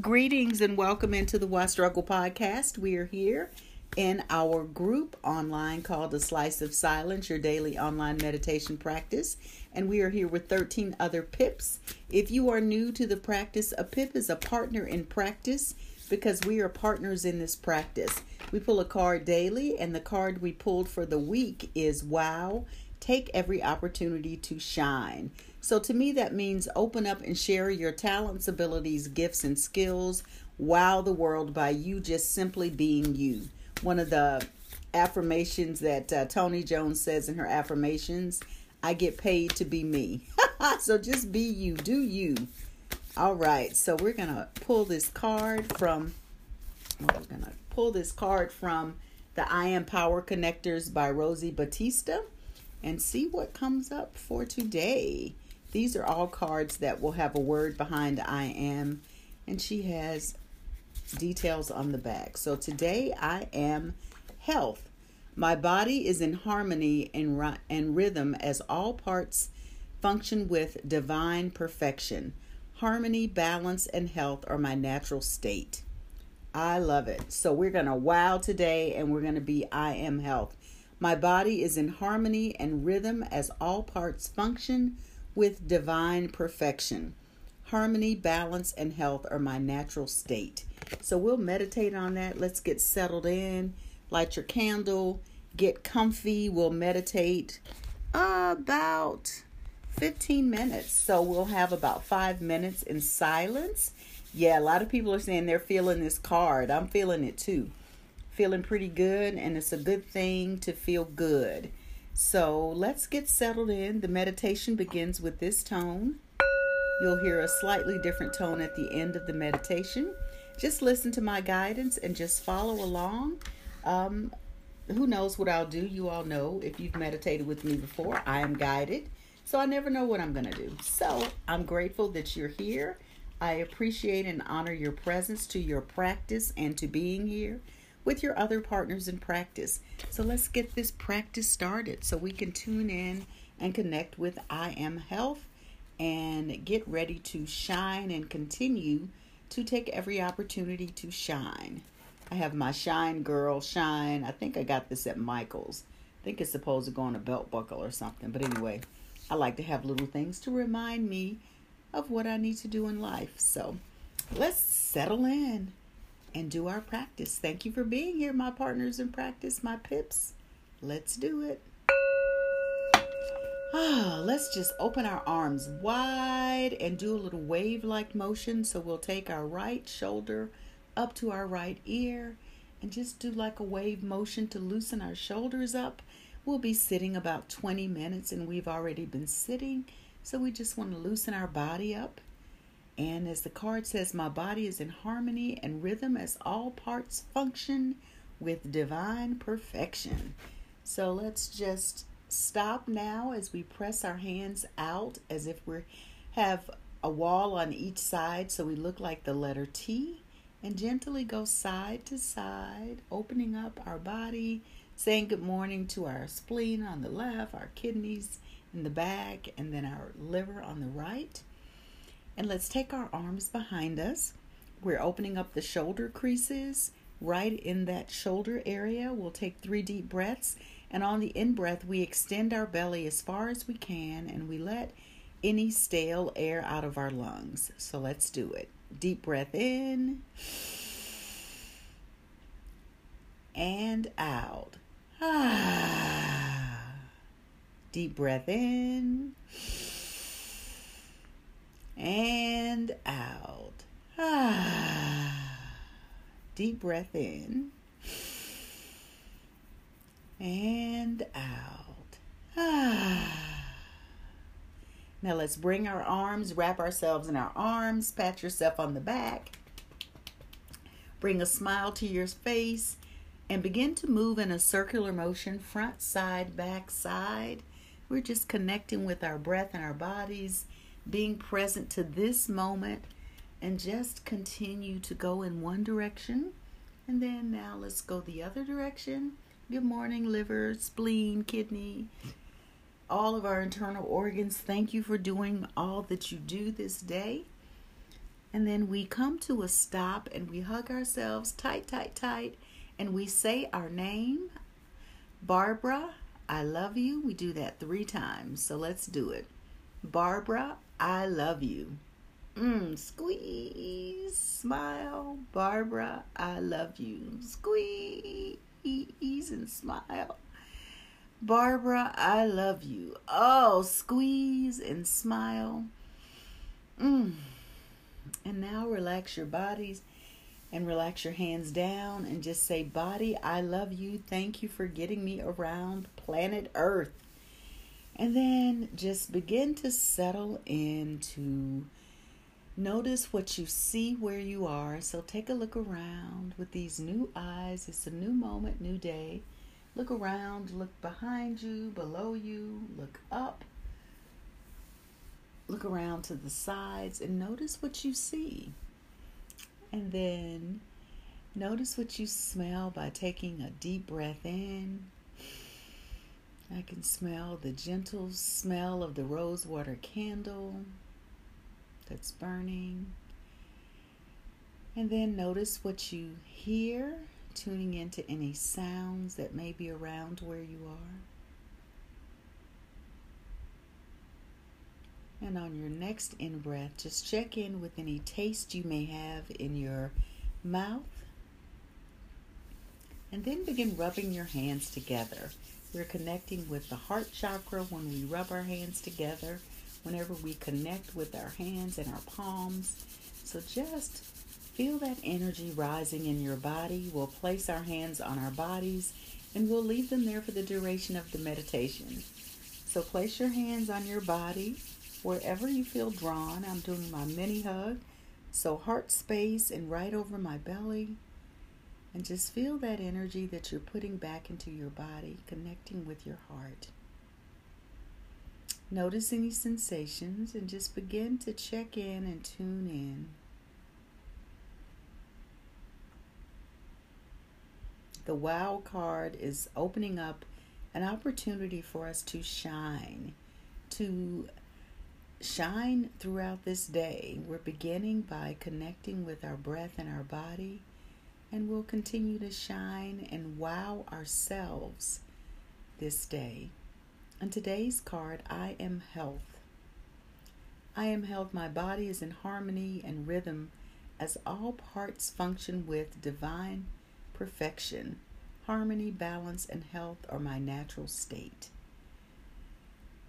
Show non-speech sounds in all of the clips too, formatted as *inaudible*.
Greetings and welcome into the Why Struggle podcast. We are here in our group online called A Slice of Silence, your daily online meditation practice. And we are here with 13 other PIPs. If you are new to the practice, a PIP is a partner in practice because we are partners in this practice. We pull a card daily, and the card we pulled for the week is Wow, take every opportunity to shine. So to me, that means open up and share your talents, abilities, gifts, and skills. Wow the world by you just simply being you. One of the affirmations that uh, Tony Jones says in her affirmations I get paid to be me. *laughs* so just be you, do you. All right, so we're going to pull this card from, we're going to pull this card from the I Am Power Connectors by Rosie Batista and see what comes up for today. These are all cards that will have a word behind I am, and she has details on the back. So today I am health. My body is in harmony and, and rhythm as all parts function with divine perfection. Harmony, balance, and health are my natural state. I love it. So we're going to wow today and we're going to be I am health. My body is in harmony and rhythm as all parts function with divine perfection. Harmony, balance, and health are my natural state. So we'll meditate on that. Let's get settled in. Light your candle. Get comfy. We'll meditate about 15 minutes. So we'll have about five minutes in silence. Yeah, a lot of people are saying they're feeling this card. I'm feeling it too feeling pretty good, and it's a good thing to feel good. So let's get settled in. The meditation begins with this tone. You'll hear a slightly different tone at the end of the meditation. Just listen to my guidance and just follow along. Um, who knows what I'll do? You all know if you've meditated with me before, I am guided. So I never know what I'm going to do. So I'm grateful that you're here. I appreciate and honor your presence to your practice and to being here with your other partners in practice. So let's get this practice started so we can tune in and connect with I Am Health and get ready to shine and continue to take every opportunity to shine. I have my Shine Girl Shine. I think I got this at Michael's. I think it's supposed to go on a belt buckle or something. But anyway, I like to have little things to remind me of what I need to do in life. So let's settle in and do our practice. Thank you for being here, my partners in practice, my pips. Let's do it. Ah, let's just open our arms wide and do a little wave like motion. So we'll take our right shoulder up to our right ear and just do like a wave motion to loosen our shoulders up. We'll be sitting about 20 minutes and we've already been sitting. So we just want to loosen our body up and as the card says, my body is in harmony and rhythm as all parts function with divine perfection. So let's just stop now as we press our hands out as if we have a wall on each side so we look like the letter T and gently go side to side, opening up our body, saying good morning to our spleen on the left, our kidneys in the back, and then our liver on the right. And let's take our arms behind us. We're opening up the shoulder creases right in that shoulder area. We'll take three deep breaths. And on the in breath, we extend our belly as far as we can and we let any stale air out of our lungs. So let's do it. Deep breath in and out. Ah. *sighs* Deep breath in and out. Ah. *sighs* Deep breath in and out. Ah. *sighs* Now let's bring our arms, wrap ourselves in our arms, pat yourself on the back. Bring a smile to your face and begin to move in a circular motion, front, side, back, side. We're just connecting with our breath and our bodies being present to this moment and just continue to go in one direction. And then now let's go the other direction. Good morning, liver, spleen, kidney, all of our internal organs. Thank you for doing all that you do this day. And then we come to a stop and we hug ourselves tight, tight, tight, and we say our name. Barbara, I love you. We do that three times. So let's do it. Barbara, I love you. Mm, squeeze, smile. Barbara, I love you. Squeeze and smile. Barbara, I love you. Oh, squeeze and smile. Mm. And now relax your bodies and relax your hands down and just say, Body, I love you. Thank you for getting me around planet Earth. And then just begin to settle into notice what you see where you are. So take a look around with these new eyes. It's a new moment, new day. Look around, look behind you, below you, look up. Look around to the sides and notice what you see. And then notice what you smell by taking a deep breath in. I can smell the gentle smell of the rosewater candle that's burning. And then notice what you hear, tuning into any sounds that may be around where you are. And on your next in breath, just check in with any taste you may have in your mouth. And then begin rubbing your hands together. We're connecting with the heart chakra when we rub our hands together, whenever we connect with our hands and our palms. So just feel that energy rising in your body. We'll place our hands on our bodies and we'll leave them there for the duration of the meditation. So place your hands on your body wherever you feel drawn. I'm doing my mini hug. So heart space and right over my belly. And just feel that energy that you're putting back into your body, connecting with your heart. Notice any sensations and just begin to check in and tune in. The wow card is opening up an opportunity for us to shine, to shine throughout this day. We're beginning by connecting with our breath and our body, and we'll continue to shine and wow ourselves this day. On today's card, I am health. I am health. My body is in harmony and rhythm as all parts function with divine perfection. Harmony, balance, and health are my natural state.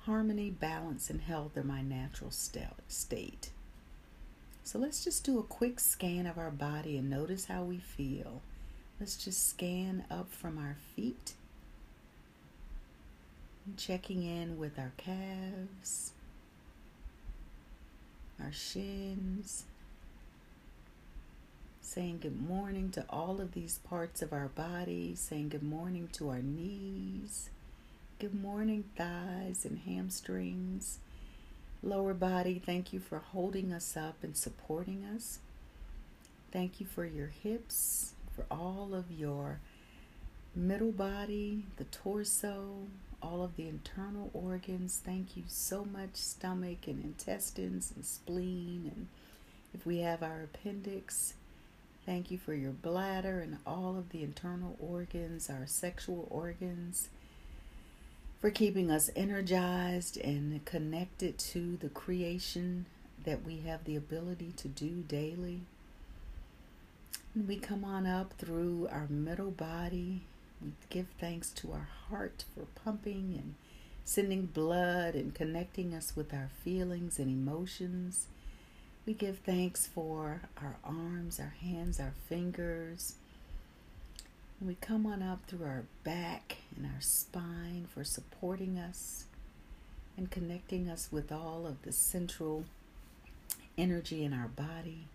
Harmony, balance, and health are my natural state. So let's just do a quick scan of our body and notice how we feel. Let's just scan up from our feet, checking in with our calves, our shins, saying good morning to all of these parts of our body, saying good morning to our knees Good morning, thighs and hamstrings. Lower body, thank you for holding us up and supporting us. Thank you for your hips, for all of your middle body, the torso, all of the internal organs. Thank you so much, stomach and intestines and spleen. And if we have our appendix, thank you for your bladder and all of the internal organs, our sexual organs for keeping us energized and connected to the creation that we have the ability to do daily. And we come on up through our middle body. We give thanks to our heart for pumping and sending blood and connecting us with our feelings and emotions. We give thanks for our arms, our hands, our fingers, and we come on up through our back and our spine for supporting us and connecting us with all of the central energy in our body.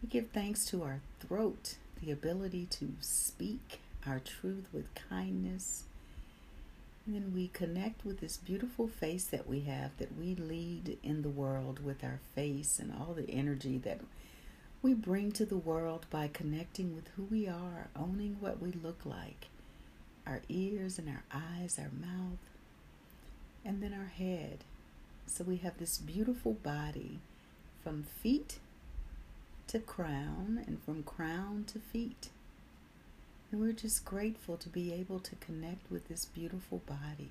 We give thanks to our throat, the ability to speak our truth with kindness. And then we connect with this beautiful face that we have, that we lead in the world with our face and all the energy that we bring to the world by connecting with who we are, owning what we look like our ears and our eyes, our mouth, and then our head. So we have this beautiful body from feet to crown and from crown to feet. And we're just grateful to be able to connect with this beautiful body.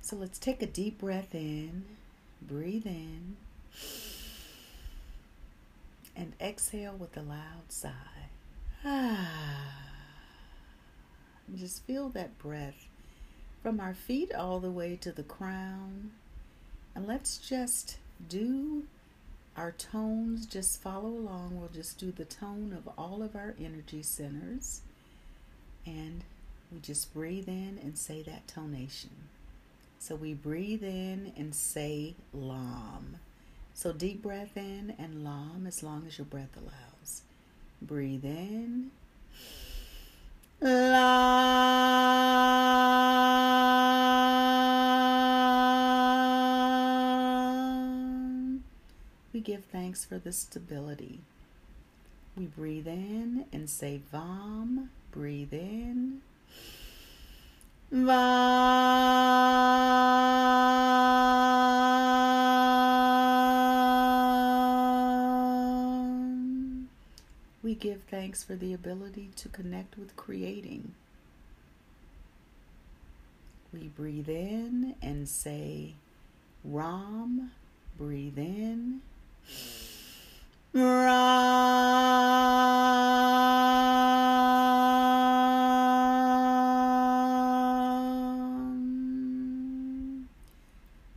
So let's take a deep breath in, breathe in, and exhale with a loud sigh. Ah. *sighs* Just feel that breath from our feet all the way to the crown. And let's just do our tones. Just follow along. We'll just do the tone of all of our energy centers. And we just breathe in and say that tonation. So we breathe in and say Lam. So deep breath in and Lam as long as your breath allows. Breathe in. Lam. We give thanks for the stability. We breathe in and say Vam. Breathe in. Vam. We give thanks for the ability to connect with creating. We breathe in and say Ram. Breathe in. Ram.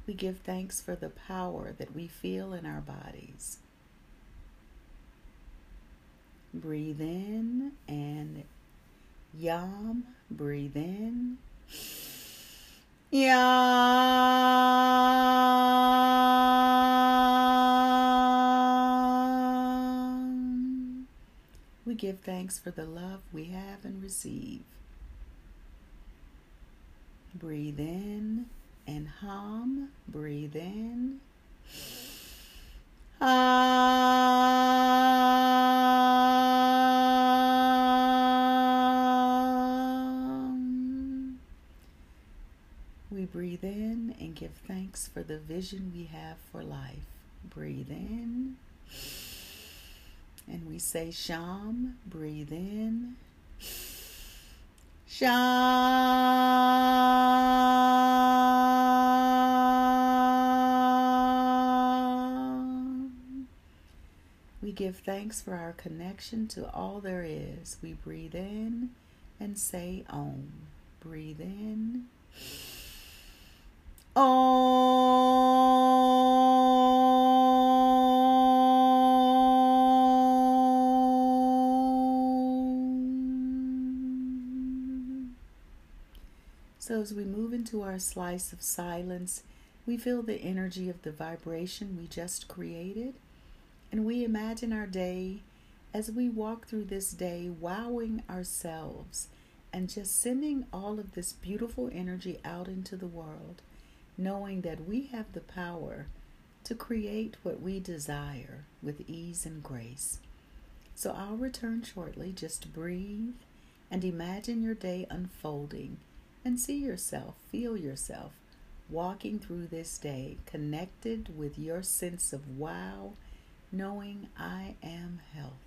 We give thanks for the power that we feel in our bodies. Breathe in and Yam. Breathe in. Yam. We give thanks for the love we have and receive. Breathe in and hum. Breathe in. The vision we have for life. Breathe in. And we say Sham. Breathe in. Sham. We give thanks for our connection to all there is. We breathe in and say Om. Breathe in. Om. So, as we move into our slice of silence, we feel the energy of the vibration we just created, and we imagine our day as we walk through this day, wowing ourselves and just sending all of this beautiful energy out into the world, knowing that we have the power to create what we desire with ease and grace. So I'll return shortly. Just breathe and imagine your day unfolding and see yourself, feel yourself walking through this day connected with your sense of wow, knowing I am health.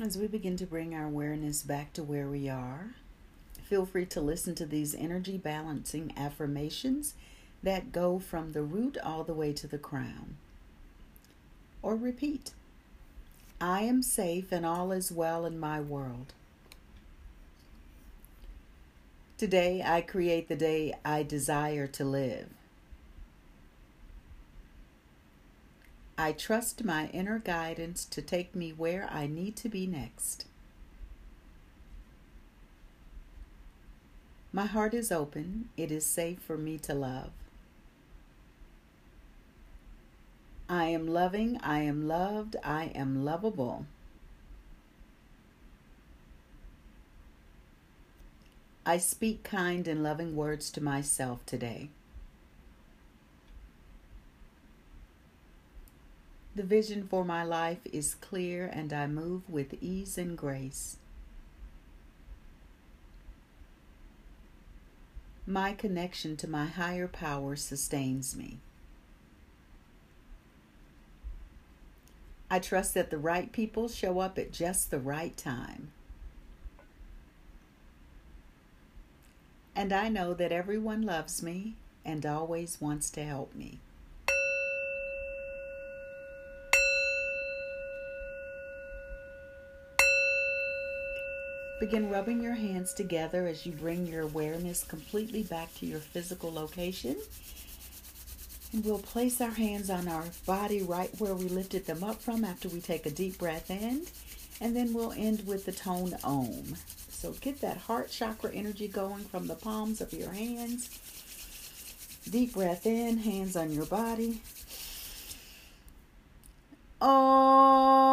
As we begin to bring our awareness back to where we are, feel free to listen to these energy balancing affirmations that go from the root all the way to the crown. Or repeat I am safe and all is well in my world. Today I create the day I desire to live. I trust my inner guidance to take me where I need to be next. My heart is open. It is safe for me to love. I am loving. I am loved. I am lovable. I speak kind and loving words to myself today. The vision for my life is clear and I move with ease and grace. My connection to my higher power sustains me. I trust that the right people show up at just the right time. And I know that everyone loves me and always wants to help me. Begin rubbing your hands together as you bring your awareness completely back to your physical location. And we'll place our hands on our body right where we lifted them up from after we take a deep breath in. And then we'll end with the tone Om. So get that heart chakra energy going from the palms of your hands. Deep breath in, hands on your body. And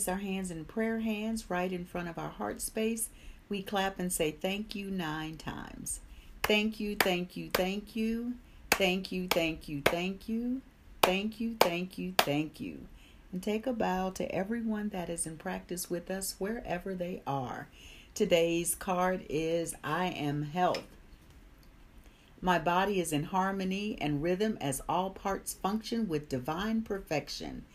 place our hands in prayer hands right in front of our heart space. We clap and say thank you nine times. Thank you, thank you, thank you. Thank you, thank you, thank you. Thank you, thank you, thank you. And take a bow to everyone that is in practice with us wherever they are. Today's card is I am health. My body is in harmony and rhythm as all parts function with divine perfection.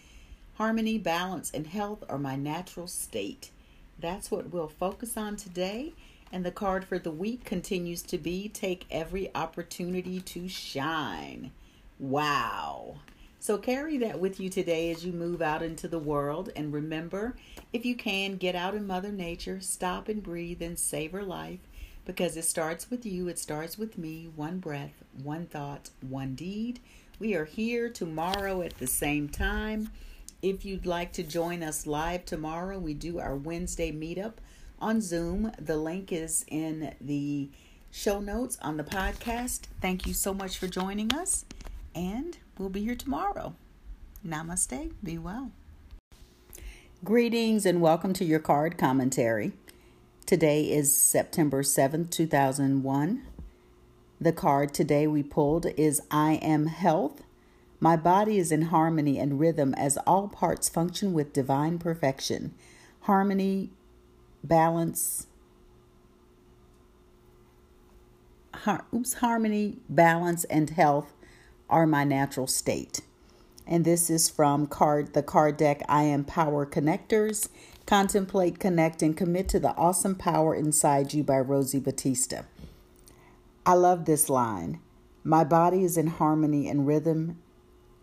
Harmony, balance, and health are my natural state. That's what we'll focus on today. And the card for the week continues to be Take Every Opportunity to Shine. Wow. So carry that with you today as you move out into the world. And remember, if you can, get out in Mother Nature, stop and breathe and savor life because it starts with you, it starts with me. One breath, one thought, one deed. We are here tomorrow at the same time. If you'd like to join us live tomorrow, we do our Wednesday meetup on Zoom. The link is in the show notes on the podcast. Thank you so much for joining us, and we'll be here tomorrow. Namaste. Be well. Greetings and welcome to your card commentary. Today is September 7th, 2001. The card today we pulled is I Am Health my body is in harmony and rhythm as all parts function with divine perfection. Harmony, balance, har- oops, harmony, balance, and health are my natural state. And this is from card the card deck I am power connectors. Contemplate, connect, and commit to the awesome power inside you by Rosie Batista. I love this line. My body is in harmony and rhythm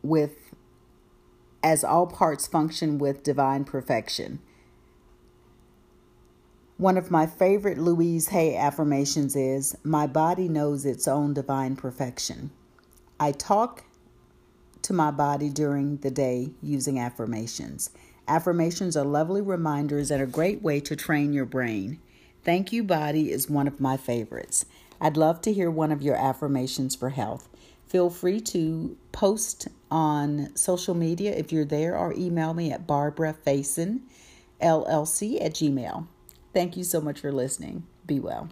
with as all parts function with divine perfection. One of my favorite Louise Hay affirmations is My body knows its own divine perfection. I talk to my body during the day using affirmations. Affirmations are lovely reminders and a great way to train your brain. Thank you, body is one of my favorites. I'd love to hear one of your affirmations for health. Feel free to post on social media if you're there or email me at Barbara Faison, LLC at Gmail. Thank you so much for listening. Be well.